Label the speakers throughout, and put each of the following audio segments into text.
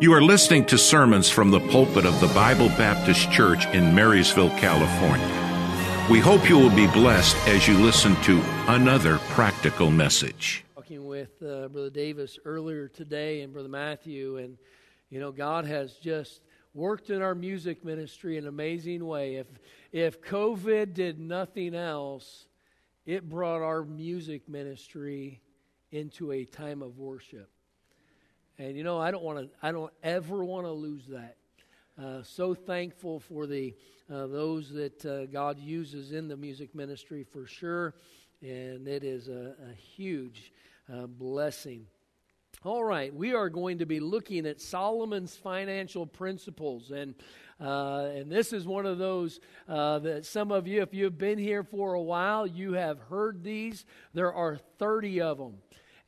Speaker 1: You are listening to sermons from the pulpit of the Bible Baptist Church in Marysville, California. We hope you will be blessed as you listen to another practical message.
Speaker 2: Talking with uh, Brother Davis earlier today and Brother Matthew, and you know, God has just worked in our music ministry in an amazing way. If if COVID did nothing else, it brought our music ministry into a time of worship. And you know, I don't want to. I don't ever want to lose that. Uh, so thankful for the uh, those that uh, God uses in the music ministry for sure, and it is a, a huge uh, blessing. All right, we are going to be looking at Solomon's financial principles, and uh, and this is one of those uh, that some of you, if you've been here for a while, you have heard these. There are thirty of them.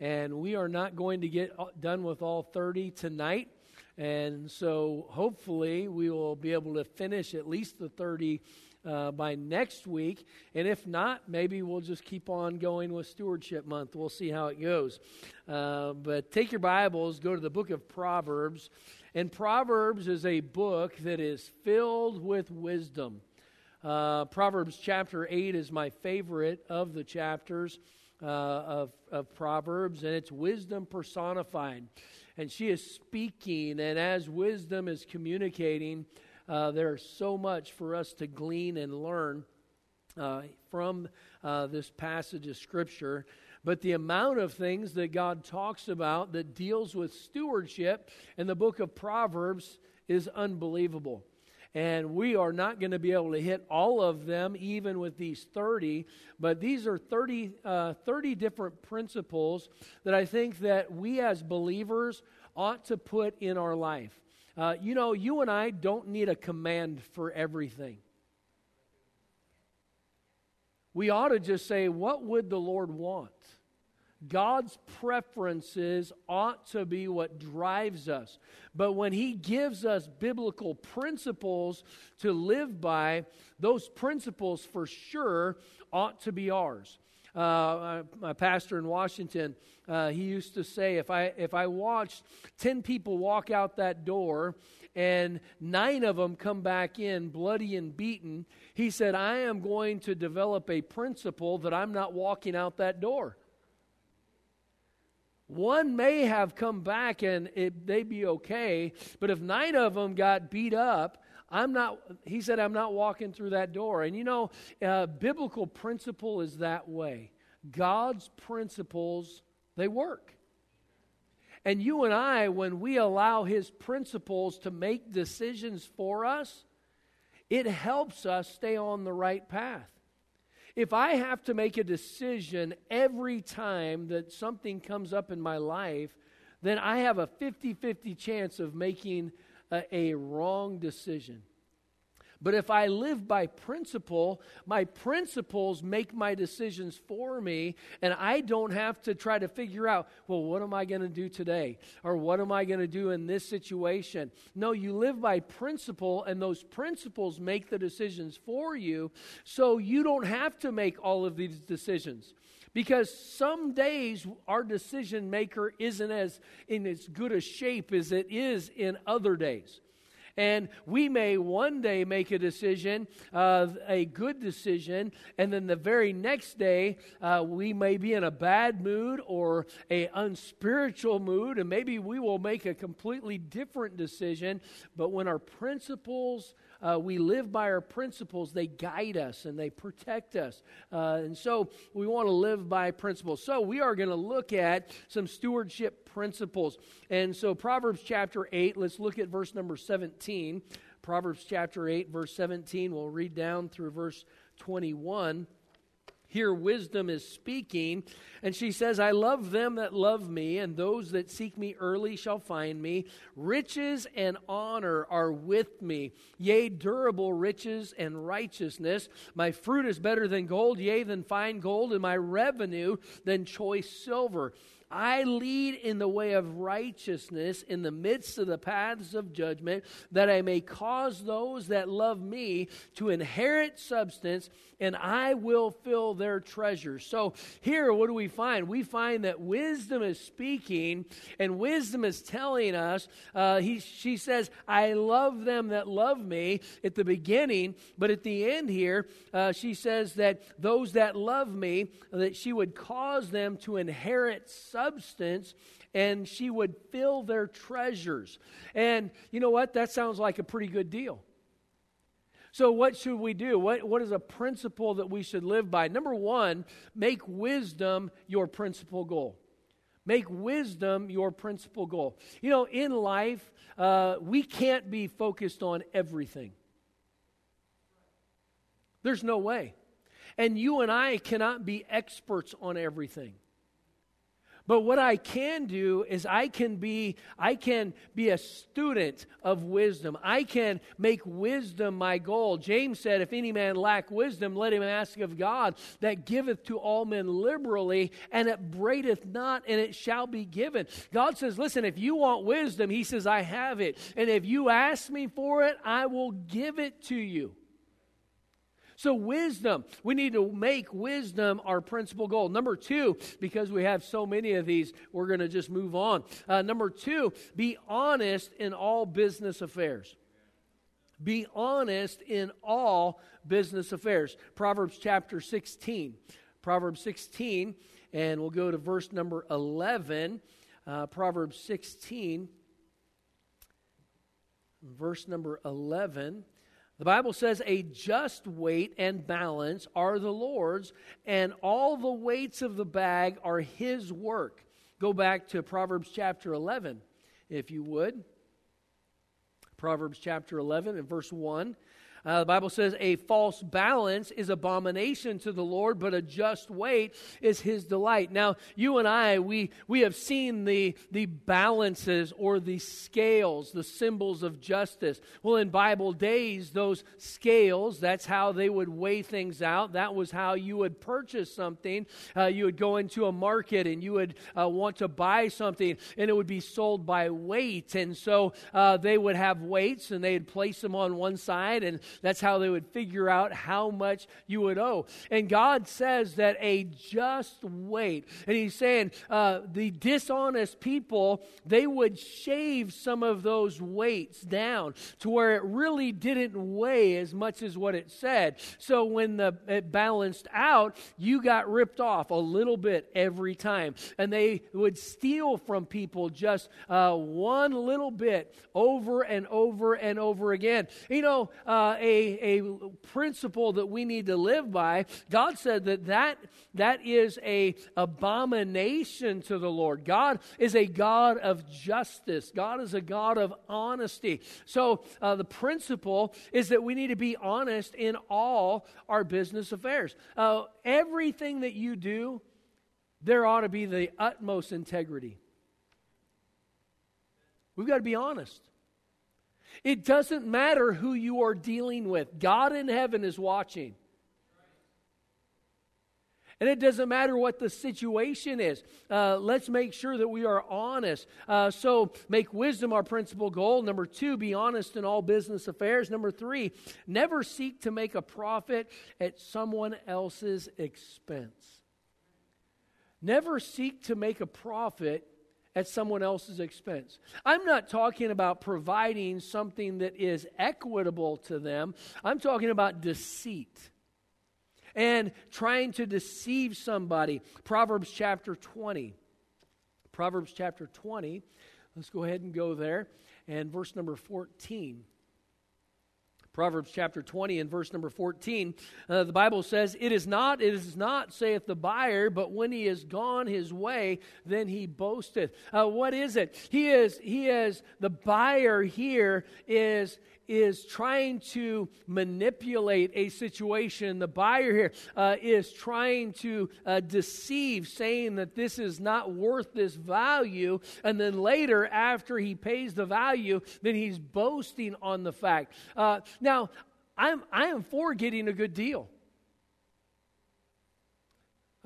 Speaker 2: And we are not going to get done with all 30 tonight. And so hopefully we will be able to finish at least the 30 uh, by next week. And if not, maybe we'll just keep on going with Stewardship Month. We'll see how it goes. Uh, but take your Bibles, go to the book of Proverbs. And Proverbs is a book that is filled with wisdom. Uh, Proverbs chapter 8 is my favorite of the chapters uh, of, of Proverbs, and it's wisdom personified. And she is speaking, and as wisdom is communicating, uh, there's so much for us to glean and learn uh, from uh, this passage of Scripture. But the amount of things that God talks about that deals with stewardship in the book of Proverbs is unbelievable. And we are not going to be able to hit all of them, even with these 30. But these are 30, uh, 30 different principles that I think that we as believers ought to put in our life. Uh, you know, you and I don't need a command for everything. We ought to just say, what would the Lord want? God's preferences ought to be what drives us. But when He gives us biblical principles to live by, those principles for sure ought to be ours. Uh, my pastor in Washington, uh, he used to say, if I, if I watched 10 people walk out that door and nine of them come back in bloody and beaten, he said, I am going to develop a principle that I'm not walking out that door. One may have come back and it, they be okay, but if nine of them got beat up, I'm not, he said, I'm not walking through that door. And you know, uh, biblical principle is that way. God's principles, they work. And you and I, when we allow his principles to make decisions for us, it helps us stay on the right path. If I have to make a decision every time that something comes up in my life, then I have a 50 50 chance of making a, a wrong decision. But if I live by principle, my principles make my decisions for me, and I don't have to try to figure out, well, what am I going to do today? Or what am I going to do in this situation? No, you live by principle, and those principles make the decisions for you, so you don't have to make all of these decisions because some days our decision maker isn't as in as good a shape as it is in other days and we may one day make a decision, uh, a good decision, and then the very next day uh, we may be in a bad mood or a unspiritual mood, and maybe we will make a completely different decision. But when our principles uh, we live by our principles, they guide us and they protect us. Uh, and so we want to live by principles. So we are going to look at some stewardship principles. And so Proverbs chapter 8, let's look at verse number 17. Proverbs chapter 8, verse 17, we'll read down through verse 21. Here, wisdom is speaking, and she says, I love them that love me, and those that seek me early shall find me. Riches and honor are with me, yea, durable riches and righteousness. My fruit is better than gold, yea, than fine gold, and my revenue than choice silver. I lead in the way of righteousness in the midst of the paths of judgment, that I may cause those that love me to inherit substance, and I will fill their treasures. So, here, what do we find? We find that wisdom is speaking, and wisdom is telling us, uh, he, she says, I love them that love me at the beginning, but at the end here, uh, she says that those that love me, that she would cause them to inherit substance and she would fill their treasures. And you know what? That sounds like a pretty good deal. So, what should we do? What, what is a principle that we should live by? Number one, make wisdom your principal goal. Make wisdom your principal goal. You know, in life, uh, we can't be focused on everything. There's no way. And you and I cannot be experts on everything. But what I can do is I can be I can be a student of wisdom. I can make wisdom my goal. James said, if any man lack wisdom, let him ask of God that giveth to all men liberally, and upbraideth not, and it shall be given. God says, listen, if you want wisdom, he says, I have it. And if you ask me for it, I will give it to you. So, wisdom, we need to make wisdom our principal goal. Number two, because we have so many of these, we're going to just move on. Uh, number two, be honest in all business affairs. Be honest in all business affairs. Proverbs chapter 16. Proverbs 16, and we'll go to verse number 11. Uh, Proverbs 16, verse number 11. The Bible says, A just weight and balance are the Lord's, and all the weights of the bag are His work. Go back to Proverbs chapter 11, if you would. Proverbs chapter 11 and verse 1. Uh, the Bible says, A false balance is abomination to the Lord, but a just weight is his delight. Now, you and I, we, we have seen the, the balances or the scales, the symbols of justice. Well, in Bible days, those scales, that's how they would weigh things out. That was how you would purchase something. Uh, you would go into a market and you would uh, want to buy something, and it would be sold by weight. And so uh, they would have weights and they'd place them on one side and that's how they would figure out how much you would owe. And God says that a just weight, and He's saying uh, the dishonest people, they would shave some of those weights down to where it really didn't weigh as much as what it said. So when the, it balanced out, you got ripped off a little bit every time. And they would steal from people just uh, one little bit over and over and over again. You know, uh, a, a principle that we need to live by. God said that, that that is a abomination to the Lord. God is a God of justice. God is a God of honesty. So uh, the principle is that we need to be honest in all our business affairs. Uh, everything that you do, there ought to be the utmost integrity. We've got to be honest. It doesn't matter who you are dealing with, God in heaven is watching. And it doesn't matter what the situation is. Uh, let's make sure that we are honest. Uh, so, make wisdom our principal goal. Number two, be honest in all business affairs. Number three, never seek to make a profit at someone else's expense. Never seek to make a profit at someone else's expense. I'm not talking about providing something that is equitable to them, I'm talking about deceit and trying to deceive somebody. Proverbs chapter 20. Proverbs chapter 20. Let's go ahead and go there. And verse number 14. Proverbs chapter 20 and verse number 14, uh, the Bible says, It is not, it is not, saith the buyer, but when he is gone his way, then he boasteth. Uh, what is it? He is, he is, the buyer here is, is trying to manipulate a situation. The buyer here uh, is trying to uh, deceive, saying that this is not worth this value. And then later, after he pays the value, then he's boasting on the fact. Uh, now, I'm, I am for getting a good deal.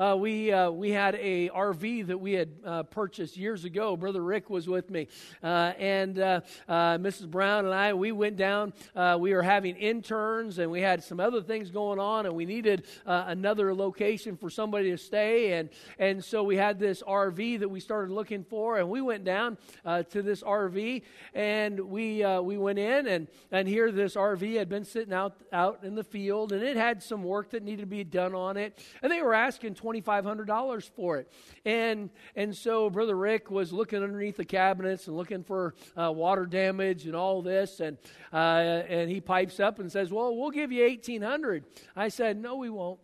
Speaker 2: Uh, we, uh, we had a RV that we had uh, purchased years ago. Brother Rick was with me. Uh, and uh, uh, Mrs. Brown and I, we went down. we were having interns and we had some other things going on and we needed another location for somebody to stay. And, and so we had this RV that we started looking for. And we went down to this RV and we, we went in and, and here this RV had been sitting out, out in the field and it had some work that needed to be done on it. And they were asking $2,500 for it. And, and so Brother Rick was looking underneath the cabinets and looking for uh, water damage and all this. And, uh, and he pipes up and says, Well, we'll give you 1800 I said, No, we won't.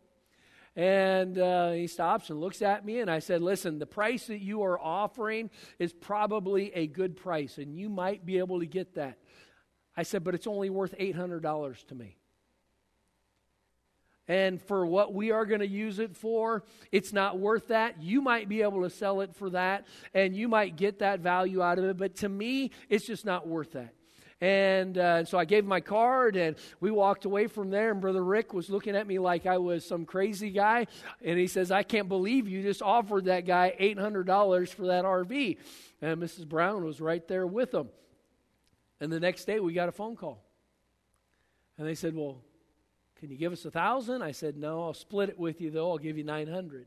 Speaker 2: And uh, he stops and looks at me, and I said, Listen, the price that you are offering is probably a good price, and you might be able to get that. I said, But it's only worth $800 to me. And for what we are going to use it for, it's not worth that. You might be able to sell it for that, and you might get that value out of it. But to me, it's just not worth that. And uh, so I gave my card, and we walked away from there. And Brother Rick was looking at me like I was some crazy guy. And he says, I can't believe you just offered that guy $800 for that RV. And Mrs. Brown was right there with him. And the next day, we got a phone call. And they said, Well, can you give us a thousand? I said, No, I'll split it with you though. I'll give you 900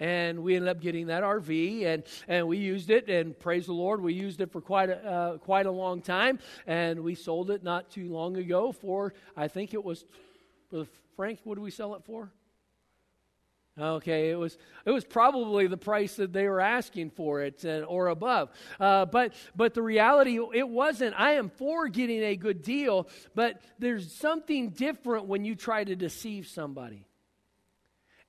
Speaker 2: and we ended up getting that RV, and, and we used it, and praise the Lord, we used it for quite a, uh, quite a long time, and we sold it not too long ago for, I think it was, Frank, what did we sell it for? Okay, it was it was probably the price that they were asking for it and, or above. Uh, but but the reality it wasn't. I am for getting a good deal, but there's something different when you try to deceive somebody.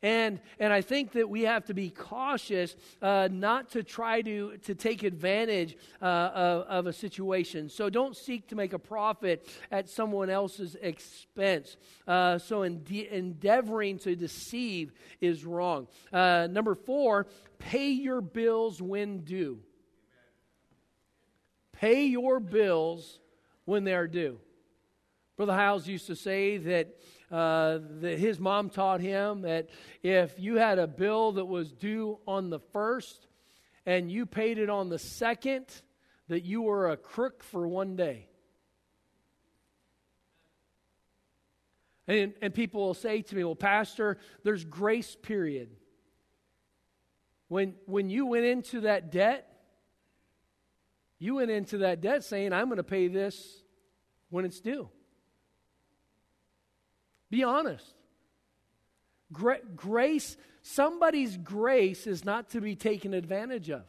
Speaker 2: And, and I think that we have to be cautious uh, not to try to, to take advantage uh, of, of, a situation. So don't seek to make a profit at someone else's expense. Uh, so ende- endeavoring to deceive is wrong. Uh, number four, pay your bills when due. Pay your bills when they are due. Brother Hiles used to say that uh, that his mom taught him that if you had a bill that was due on the first and you paid it on the second, that you were a crook for one day. And, and people will say to me, Well, Pastor, there's grace period. When, when you went into that debt, you went into that debt saying, I'm going to pay this when it's due. Be honest. Gra- grace, somebody's grace is not to be taken advantage of.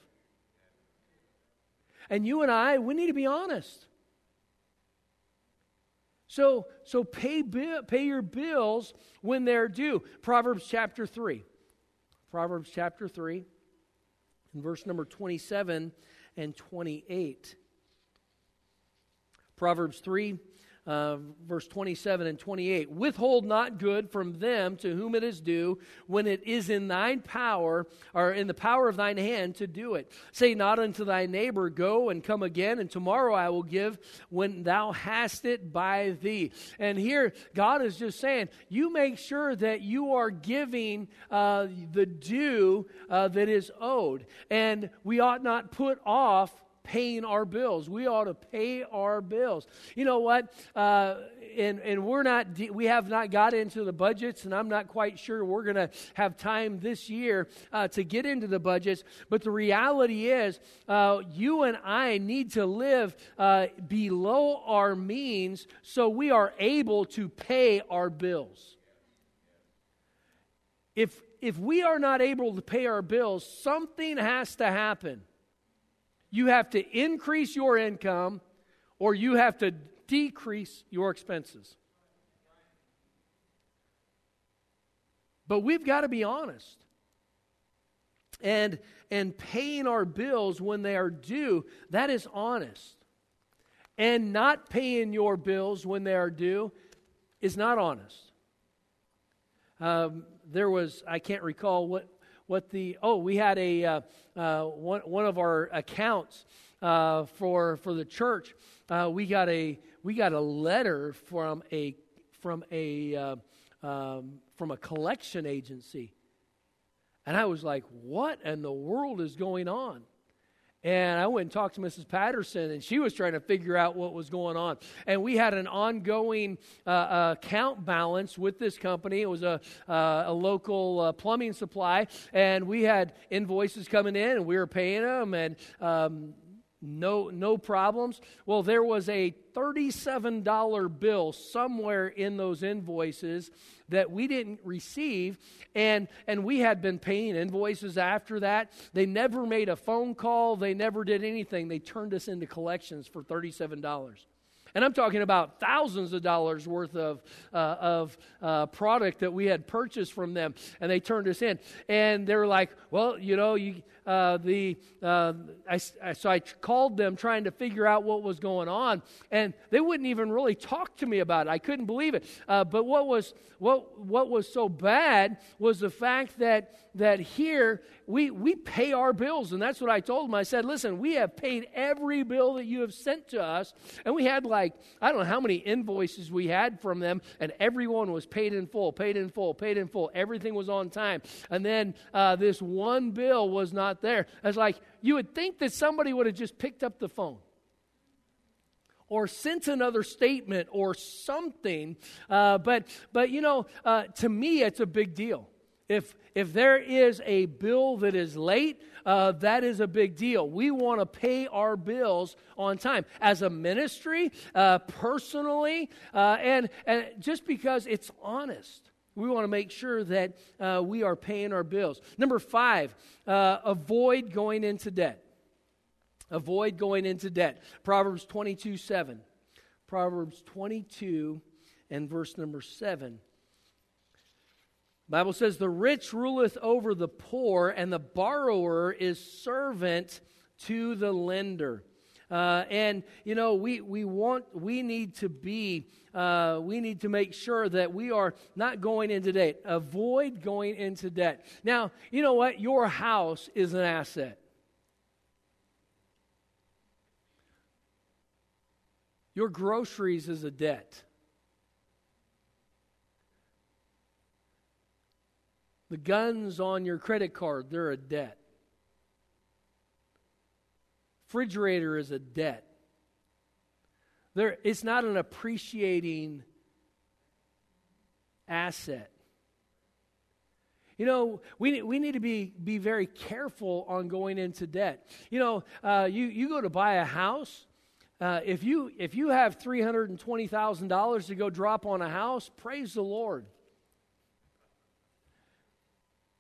Speaker 2: And you and I, we need to be honest. So, so pay, bill, pay your bills when they're due. Proverbs chapter 3. Proverbs chapter 3, in verse number 27 and 28. Proverbs 3, uh, verse 27 and 28 withhold not good from them to whom it is due when it is in thine power or in the power of thine hand to do it. Say not unto thy neighbor go and come again and tomorrow i will give when thou hast it by thee and here god is just saying you make sure that you are giving uh, the due uh, that is owed. And we ought not put off paying our bills. We ought to pay our bills. You know what? Uh, and, and we're not, we have not got into the budgets, and I'm not quite sure we're going to have time this year uh, to get into the budgets. But the reality is, uh, you and I need to live uh, below our means so we are able to pay our bills. If, if we are not able to pay our bills, something has to happen you have to increase your income or you have to decrease your expenses. But we've got to be honest. And, and paying our bills when they are due, that is honest. And not paying your bills when they are due is not honest. Um, there was, I can't recall what, what the oh we had a uh, uh, one, one of our accounts uh, for for the church uh, we got a we got a letter from a from a uh, um, from a collection agency And I was like, what in the world is going on? And I went and talked to Mrs. Patterson, and she was trying to figure out what was going on. And we had an ongoing uh, account balance with this company. It was a, uh, a local uh, plumbing supply, and we had invoices coming in, and we were paying them, and um, no, no problems. Well, there was a $37 bill somewhere in those invoices that we didn't receive and and we had been paying invoices after that. They never made a phone call. They never did anything. They turned us into collections for $37 and I'm talking about thousands of dollars worth of, uh, of uh, product that we had purchased from them. And they turned us in. And they were like, well, you know, you, uh, the, uh, I, I, so I called them trying to figure out what was going on, and they wouldn't even really talk to me about it. I couldn't believe it. Uh, but what was, what, what was so bad was the fact that, that here we, we pay our bills, and that's what I told them. I said, listen, we have paid every bill that you have sent to us, and we had like, I don't know how many invoices we had from them, and everyone was paid in full, paid in full, paid in full. Everything was on time. And then uh, this one bill was not there. It's like you would think that somebody would have just picked up the phone or sent another statement or something. Uh, but, but, you know, uh, to me, it's a big deal. If, if there is a bill that is late, uh, that is a big deal. We want to pay our bills on time as a ministry, uh, personally, uh, and, and just because it's honest. We want to make sure that uh, we are paying our bills. Number five, uh, avoid going into debt. Avoid going into debt. Proverbs 22 7. Proverbs 22 and verse number 7. Bible says, The rich ruleth over the poor, and the borrower is servant to the lender. Uh, and, you know, we, we want, we need to be, uh, we need to make sure that we are not going into debt. Avoid going into debt. Now, you know what? Your house is an asset. Your groceries is a debt. The guns on your credit card, they're a debt. refrigerator is a debt. There, it's not an appreciating asset. You know, we, we need to be, be very careful on going into debt. You know, uh, you, you go to buy a house. Uh, if, you, if you have $320,000 to go drop on a house, praise the Lord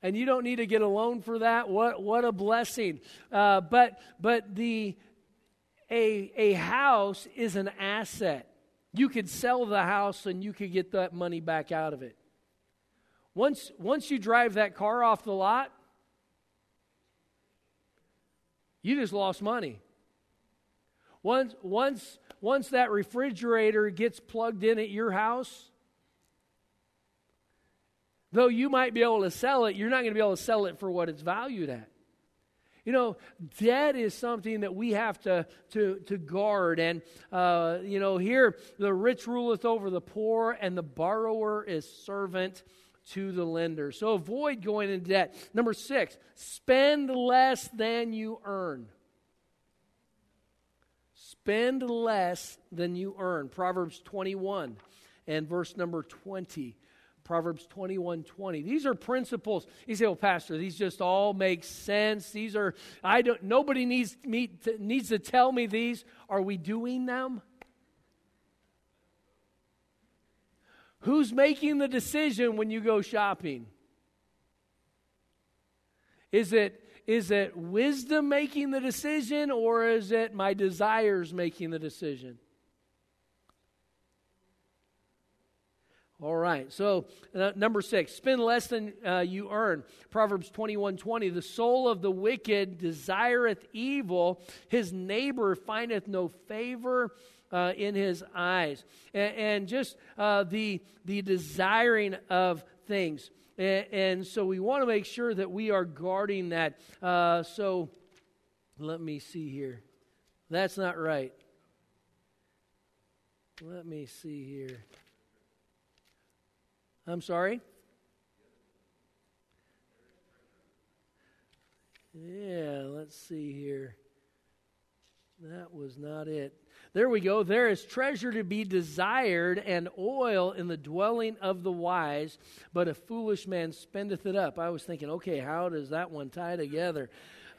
Speaker 2: and you don't need to get a loan for that. What, what a blessing. Uh, but but the, a, a house is an asset. You could sell the house and you could get that money back out of it. Once, once you drive that car off the lot, you just lost money. Once, once, once that refrigerator gets plugged in at your house, Though you might be able to sell it, you're not going to be able to sell it for what it's valued at. You know, debt is something that we have to, to, to guard. And, uh, you know, here the rich ruleth over the poor, and the borrower is servant to the lender. So avoid going into debt. Number six, spend less than you earn. Spend less than you earn. Proverbs 21 and verse number 20. Proverbs 21 20. These are principles. You say, well, Pastor, these just all make sense. These are, I don't, nobody needs, me to, needs to tell me these. Are we doing them? Who's making the decision when you go shopping? Is it, is it wisdom making the decision or is it my desires making the decision? All right. So uh, number six, spend less than uh, you earn. Proverbs twenty one twenty. The soul of the wicked desireth evil; his neighbor findeth no favor. Uh, in his eyes, and, and just uh, the the desiring of things, and, and so we want to make sure that we are guarding that. Uh, so, let me see here. That's not right. Let me see here. I'm sorry? Yeah, let's see here. That was not it. There we go. There is treasure to be desired and oil in the dwelling of the wise, but a foolish man spendeth it up. I was thinking, okay, how does that one tie together?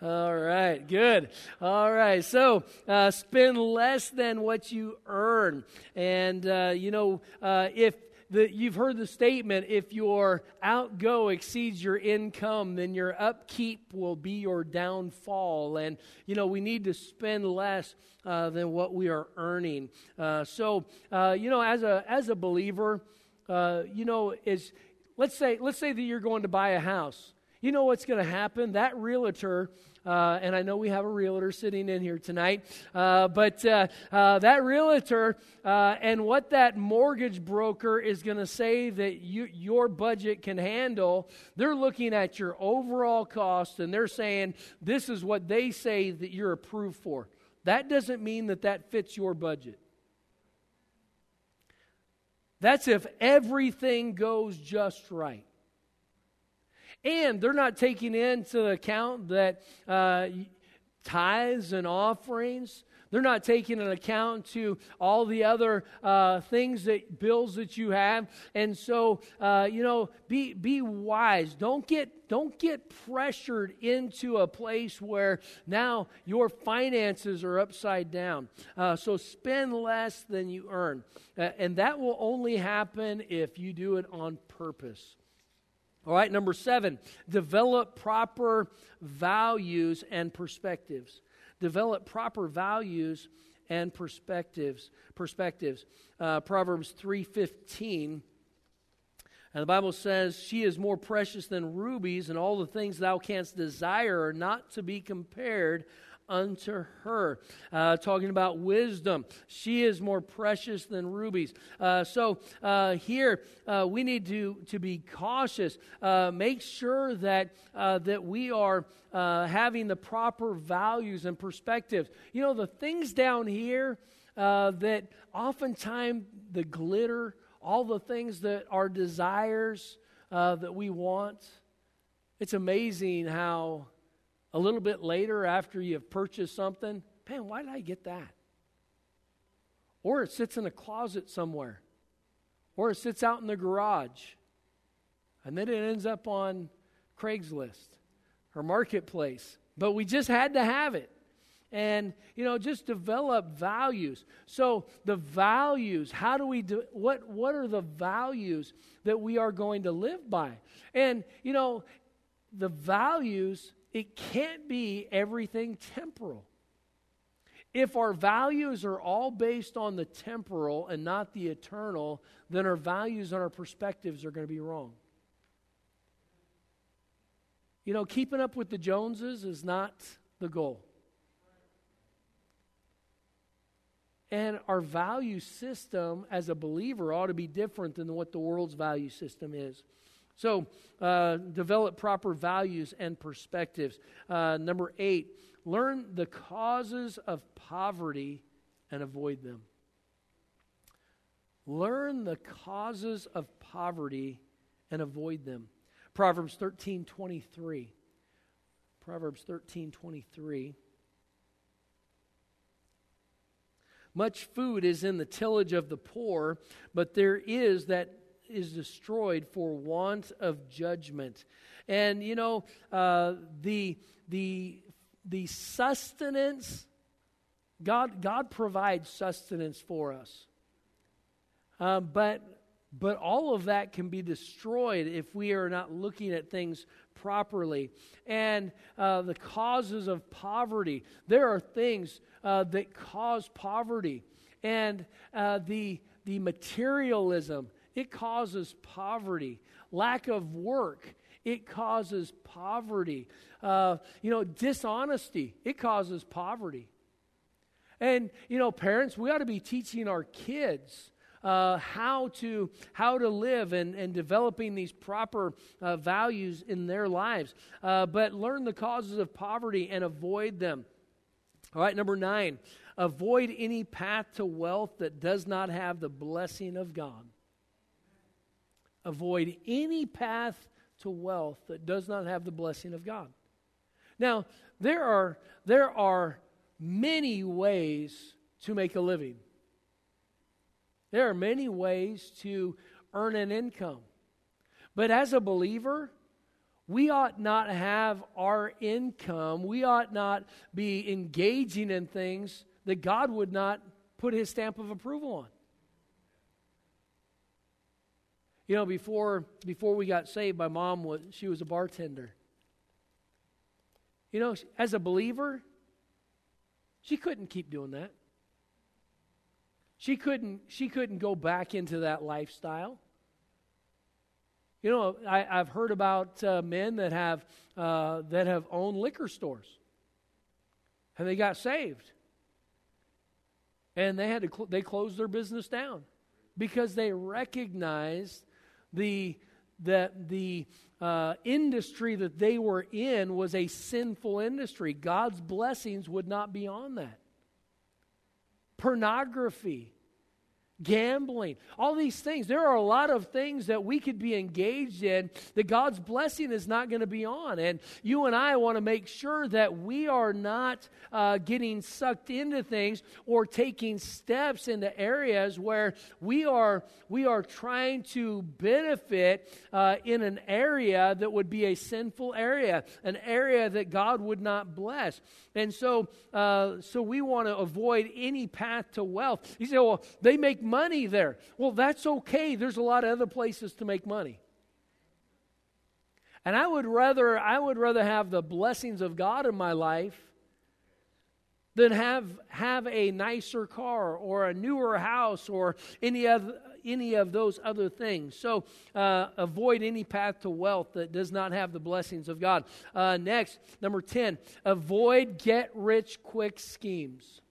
Speaker 2: All right, good. All right, so uh, spend less than what you earn. And, uh, you know, uh, if the, you've heard the statement if your outgo exceeds your income, then your upkeep will be your downfall. And, you know, we need to spend less uh, than what we are earning. Uh, so, uh, you know, as a, as a believer, uh, you know, is let's say, let's say that you're going to buy a house. You know what's going to happen? That realtor uh, and I know we have a realtor sitting in here tonight, uh, but uh, uh that realtor uh, and what that mortgage broker is going to say that you, your budget can handle, they're looking at your overall cost and they're saying this is what they say that you're approved for. That doesn't mean that that fits your budget. That's if everything goes just right. And they're not taking into account that uh, tithes and offerings. They're not taking an account to all the other uh, things that bills that you have, and so uh, you know, be be wise. Don't get don't get pressured into a place where now your finances are upside down. Uh, so spend less than you earn, uh, and that will only happen if you do it on purpose. All right, number seven, develop proper values and perspectives. Develop proper values and perspectives. Perspectives. Uh, Proverbs three fifteen. And the Bible says, She is more precious than rubies, and all the things thou canst desire are not to be compared unto her. Uh, talking about wisdom. She is more precious than rubies. Uh, so uh, here uh, we need to, to be cautious. Uh, make sure that, that we are having the proper values and perspectives. You know, the things down here that oftentimes the glitter, all the things that are desires that we want, it's amazing how a little bit later after you've purchased something, man, why did I get that? Or it sits in a closet somewhere, or it sits out in the garage, and then it ends up on Craigslist or Marketplace. But we just had to have it. And, you know, just develop values. So, the values, how do we do, what, what are the values that we are going to live by? And, you know, the values it can't be everything temporal. If our values are all based on the temporal and not the eternal, then our values and our perspectives are going to be wrong. You know, keeping up with the Joneses is not the goal. And our value system as a believer ought to be different than what the world's value system is. So, uh, develop proper values and perspectives. Uh, number eight, learn the causes of poverty and avoid them. Learn the causes of poverty and avoid them. Proverbs 13 23. Proverbs 13 23. Much food is in the tillage of the poor, but there is that is destroyed for want of judgment. And, you know, uh, the, the, the sustenance, God, God provides sustenance for us. Uh, but, but all of that can be destroyed if we are not looking at things properly. And uh, the causes of poverty, there are things uh, that cause poverty. And uh, the, the materialism it causes poverty. Lack of work, it causes poverty. Uh, you know, dishonesty, it causes poverty. And, you know, parents, we ought to be teaching our kids uh, how to how to live and, and developing these proper uh, values in their lives. Uh, but learn the causes of poverty and avoid them. All right, number nine, avoid any path to wealth that does not have the blessing of God. Avoid any path to wealth that does not have the blessing of God. Now, there are, there are many ways to make a living. There are many ways to earn an income. But as a believer, we ought not have our income, we ought not be engaging in things that God would not put his stamp of approval on. You know, before before we got saved, my mom was she was a bartender. You know, as a believer, she couldn't keep doing that. She couldn't she couldn't go back into that lifestyle. You know, I, have heard about uh, men that have uh, that have owned liquor stores, and they got saved, and they had to cl- they closed their business down because they recognized the that the uh, industry that they were in was a sinful industry. God's blessings would not be on that. Pornography, gambling, all these things. There are a lot of things that we could be engaged in that God's blessing is not going to be on. And you and I want to make sure that we are not uh, getting sucked into things or taking steps into areas where we are we are trying to benefit uh, in an area that would be a sinful area, an area that God would not bless. And so, uh, so we want to avoid any path to wealth. You say, well, they make money there. Well, that's okay. There's a lot of other places to make money. And I would rather, I would rather have the blessings of God in my life than have, have a nicer car or a newer house or any other, any of those other things. So uh, avoid any path to wealth that does not have the blessings of God. Uh, next, number 10, avoid get rich quick schemes.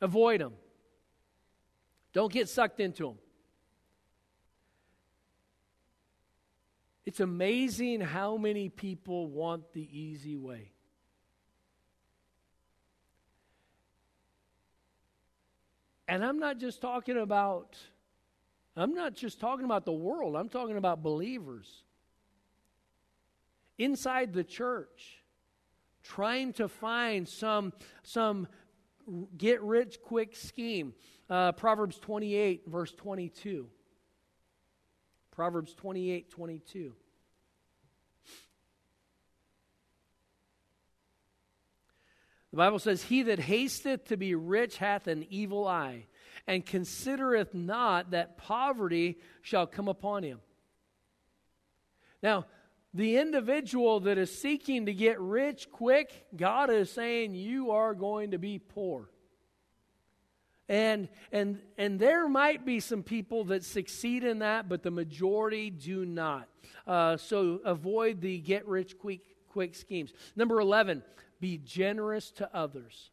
Speaker 2: Avoid them. Don't get sucked into them. It's amazing how many people want the easy way. And I'm not just talking about I'm not just talking about the world. I'm talking about believers inside the church trying to find some some get rich quick scheme. Uh, Proverbs 28 verse 22. Proverbs 28 22. The Bible says, He that hasteth to be rich hath an evil eye, and considereth not that poverty shall come upon him. Now, the individual that is seeking to get rich quick, God is saying, You are going to be poor. And, and, and there might be some people that succeed in that, but the majority do not. Uh, so avoid the get rich quick, quick schemes. Number 11, be generous to others.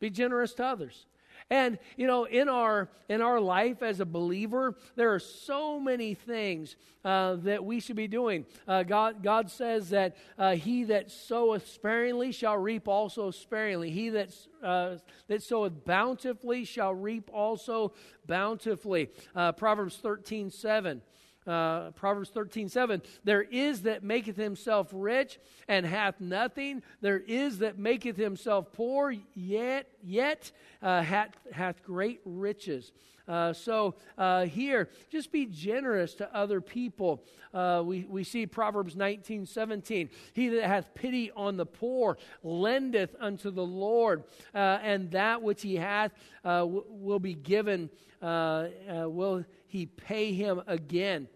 Speaker 2: Be generous to others. And you know, in our in our life as a believer, there are so many things uh, that we should be doing. Uh, God God says that uh, he that soweth sparingly shall reap also sparingly. He that uh, that soweth bountifully shall reap also bountifully. Uh, Proverbs thirteen seven uh, Proverbs 13, 7. There is that maketh himself rich and hath nothing. There is that maketh himself poor, yet, yet uh, hath, hath great riches. Uh, so uh, here, just be generous to other people. Uh, we, we see Proverbs 19, 17. He that hath pity on the poor lendeth unto the Lord, uh, and that which he hath uh, w- will be given, uh, will he pay him again.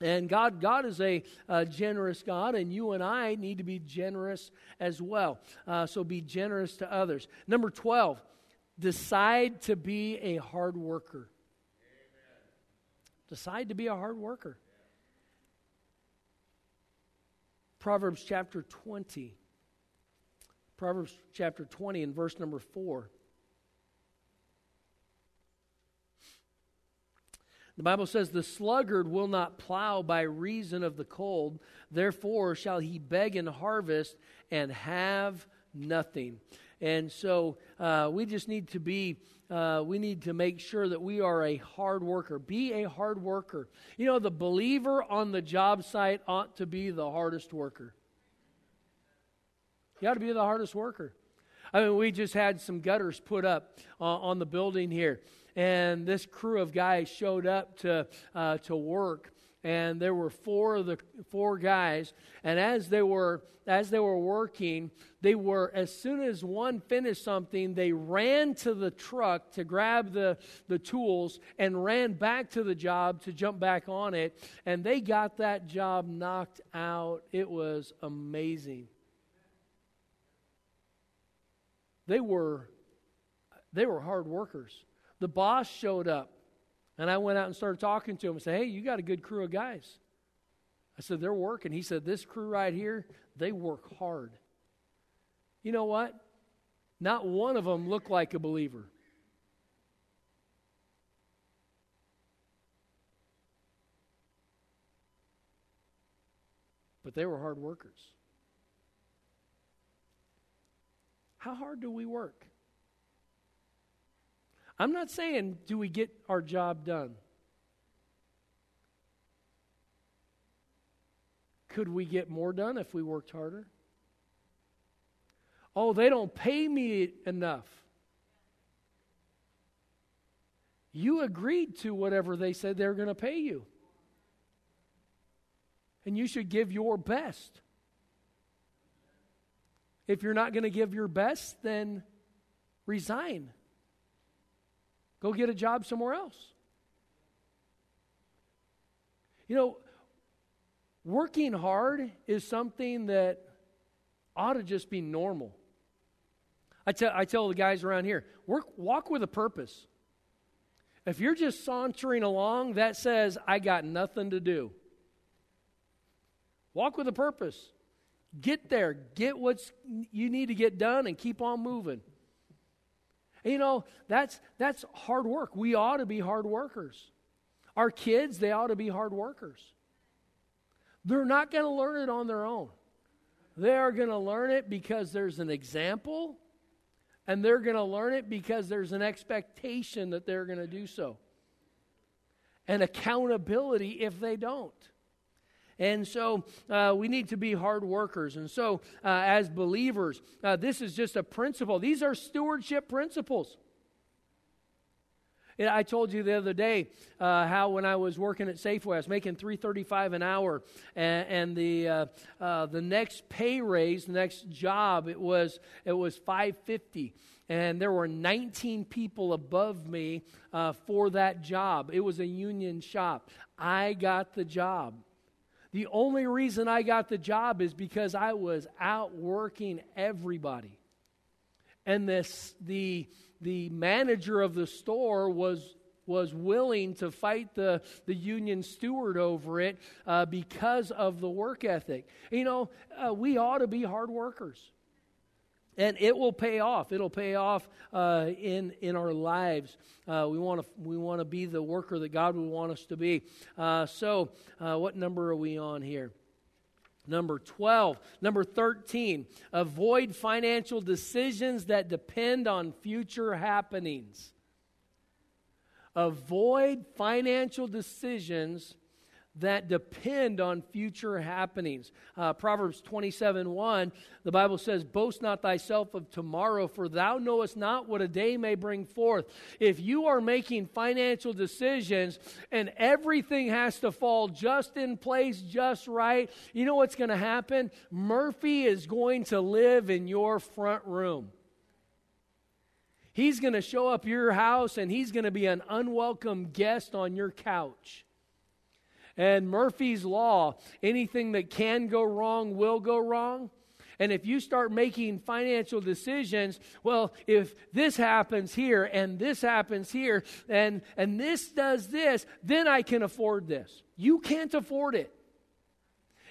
Speaker 2: And God, God is a, a, generous God, and you and I need to be generous as well. Uh, so be generous to others. Number 12, decide to be a hard worker. Decide to be a hard worker. Proverbs chapter 20. Proverbs chapter 20 and verse number 4. The Bible says, The sluggard will not plow by reason of the cold, therefore shall he beg in harvest and have nothing. And so uh, we just need to be, uh, we need to make sure that we are a hard worker. Be a hard worker. You know, the believer on the job site ought to be the hardest worker. You ought to be the hardest worker. I mean, we just had some gutters put up uh, on the building here, and this crew of guys showed up to uh, to work. And there were four of the four guys. And as they were as they were working they were as soon as one finished something they ran to the truck to grab the the tools and ran back to the job to jump back on it. And they got that job knocked out. It was amazing. They were they were hard workers the boss showed up and I went out and started talking to him and said, Hey, you got a good crew of guys. I said, They're working. He said, This crew right here, they work hard. You know what? Not one of them looked like a believer. But they were hard workers. How hard do we work? I'm not saying, do we get our job done? Could we get more done if we worked harder? Oh, they don't pay me enough. You agreed to whatever they said they were going to pay you. And you should give your best. If you're not going to give your best, then resign. Go get a job somewhere else. You know, working hard is something that ought to just be normal. I tell, I tell the guys around here work, walk with a purpose. If you're just sauntering along, that says, I got nothing to do. Walk with a purpose. Get there. Get what you need to get done and keep on moving. You know, that's, that's hard work. We ought to be hard workers. Our kids, they ought to be hard workers. They're not going to learn it on their own. They are going to learn it because there's an example, and they're going to learn it because there's an expectation that they're going to do so. And accountability if they don't. And so uh, we need to be hard workers. And so, uh, as believers, uh, this is just a principle. These are stewardship principles. I told you the other day uh, how when I was working at Safeway, I was making three thirty-five an hour, and, and the uh, uh, the next pay raise, the next job, it was it was five fifty, and there were nineteen people above me uh, for that job. It was a union shop. I got the job. The only reason I got the job is because I was outworking everybody. And this, the, the manager of the store was, was willing to fight the, the union steward over it uh, because of the work ethic. You know, uh, we ought to be hard workers and it will pay off. It'll pay off uh, in in our lives. Uh, we want to we want to be the worker that God would want us to be. Uh, so, uh, what number are we on here? Number 12. Number 13. Avoid financial decisions that depend on future happenings. Avoid financial decisions that depend on future happenings. Uh, Proverbs 27 1, the Bible says, Boast not thyself of tomorrow, for thou knowest not what a day may bring forth. If you are making financial decisions and everything has to fall just in place, just right, you know what's going to happen? Murphy is going to live in your front room. He's going to show up your house and he's going to be an unwelcome guest on your couch. And Murphy's Law anything that can go wrong will go wrong. And if you start making financial decisions, well, if this happens here and this happens here and, and this does this, then I can afford this. You can't afford it.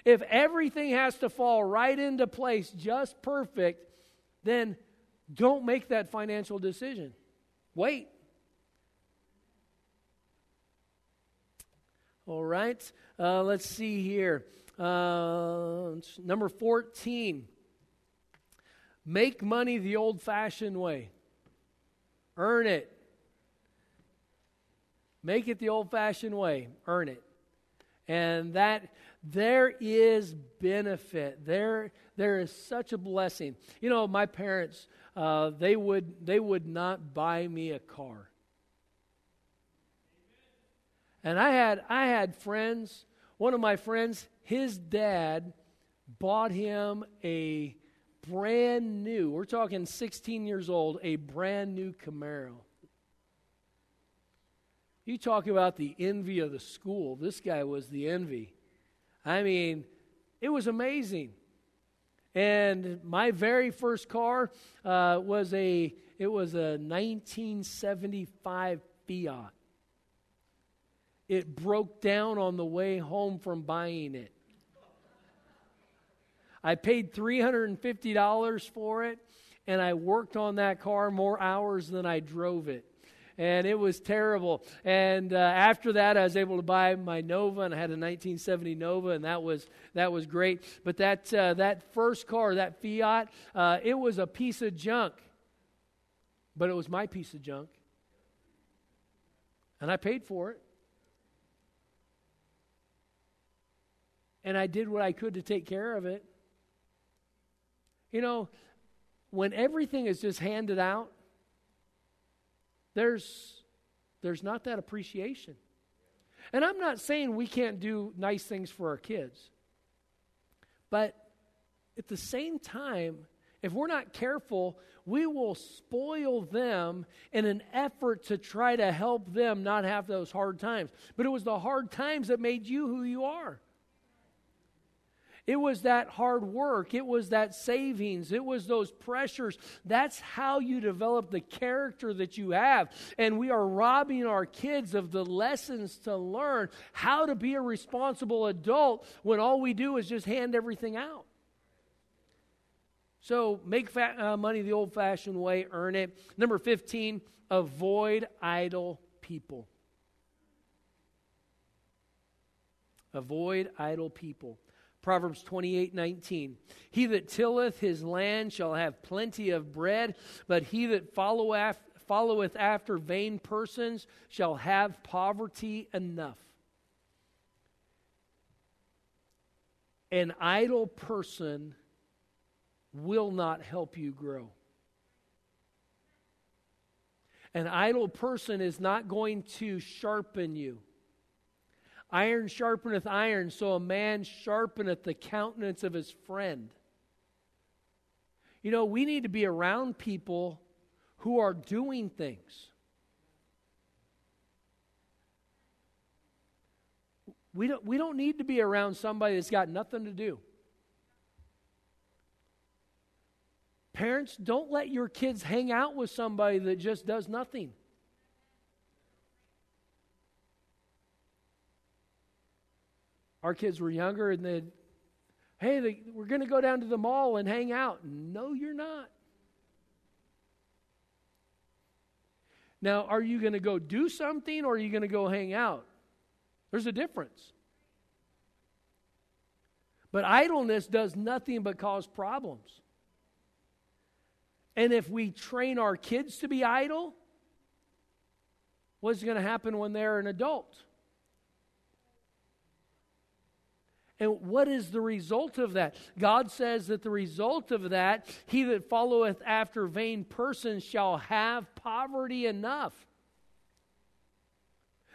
Speaker 2: If everything has to fall right into place just perfect, then don't make that financial decision. Wait. All right, uh, let's see here. Uh, number 14 make money the old fashioned way, earn it. Make it the old fashioned way, earn it. And that there is benefit. There, there is such a blessing. You know, my parents, uh, they, would, they would not buy me a car. And I had, I had friends, one of my friends, his dad bought him a brand new, we're talking 16 years old, a brand new Camaro. You talk about the envy of the school. This guy was the envy. I mean, it was amazing. And my very first car uh, was a it was a 1975 Fiat. It broke down on the way home from buying it. I paid $350 for it, and I worked on that car more hours than I drove it and it was terrible. And uh, after that, I was able to buy my Nova, and I had a 1970 Nova, and that was that was great. But that uh, that first car, that Fiat, uh, it was a piece of junk, but it was my piece of junk, and I paid for it. And I did what I could to take care of it. You know, when everything is just handed out, there's, there's not that appreciation. And I'm not saying we can't do nice things for our kids. But at the same time, if we're not careful, we will spoil them in an effort to try to help them not have those hard times. But it was the hard times that made you who you are. It was that hard work. It was that savings. It was those pressures. That's how you develop the character that you have. And we are robbing our kids of the lessons to learn how to be a responsible adult when all we do is just hand everything out. So make fa- uh, money the old fashioned way, earn it. Number 15, avoid idle people. Avoid idle people. Proverbs 28 19. He that tilleth his land shall have plenty of bread, but he that follow followeth after vain persons shall have poverty enough. An idle person will not help you grow. An idle person is not going to sharpen you. Iron sharpeneth iron, so a man sharpeneth the countenance of his friend. You know, we need to be around people who are doing things. We don't, we don't need to be around somebody that's got nothing to do. Parents, don't let your kids hang out with somebody that just does nothing. Our kids were younger and they'd, hey, they, we're going to go down to the mall and hang out. No, you're not. Now, are you going to go do something or are you going to go hang out? There's a difference. But idleness does nothing but cause problems. And if we train our kids to be idle, what's going to happen when they're an adult? And what is the result of that? God says that the result of that, he that followeth after vain persons shall have poverty enough.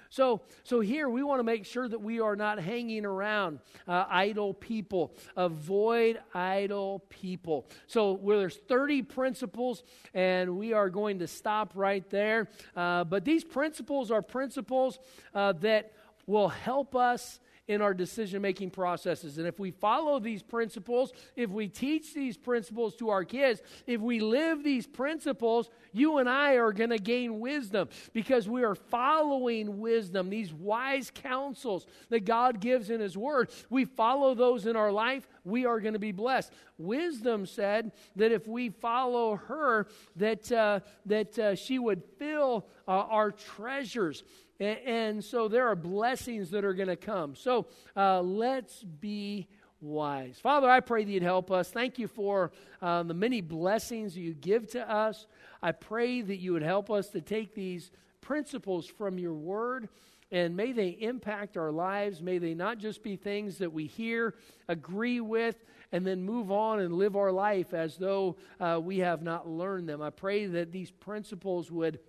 Speaker 2: So, so here we want to make sure that we are not hanging around uh, idle people. Avoid idle people. So well, there's 30 principles, and we are going to stop right there. Uh, but these principles are principles uh, that will help us in our decision making processes. And if we follow these principles, if we teach these principles to our kids, if we live these principles, you and I are going to gain wisdom because we are following wisdom, these wise counsels that God gives in His Word. We follow those in our life, we are going to be blessed. Wisdom said that if we follow her, that, uh, that uh, she would fill uh, our treasures. And, so there are blessings that are going to come. So uh, let's be wise. Father, I pray that you'd help us. Thank you for uh, the many blessings you give to us. I pray that you would help us to take these principles from your word And may they impact our lives. May they not just be things that we hear, agree with, and then move on and live our life as though uh, we have not learned them. I pray that these principles would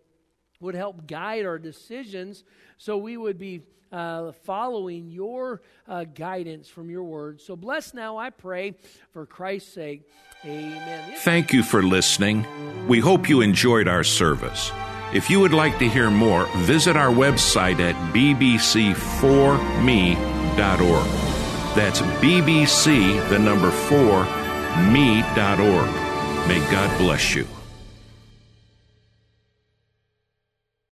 Speaker 2: would help guide our decisions so we would be uh, following your uh, guidance from your word. So bless now, I pray, for Christ's sake. Amen.
Speaker 1: Thank you for listening. We hope you enjoyed our service. If you would like to hear more, visit our website at bbc4me.org. That's BBC, the number 4, me.org. May God bless you.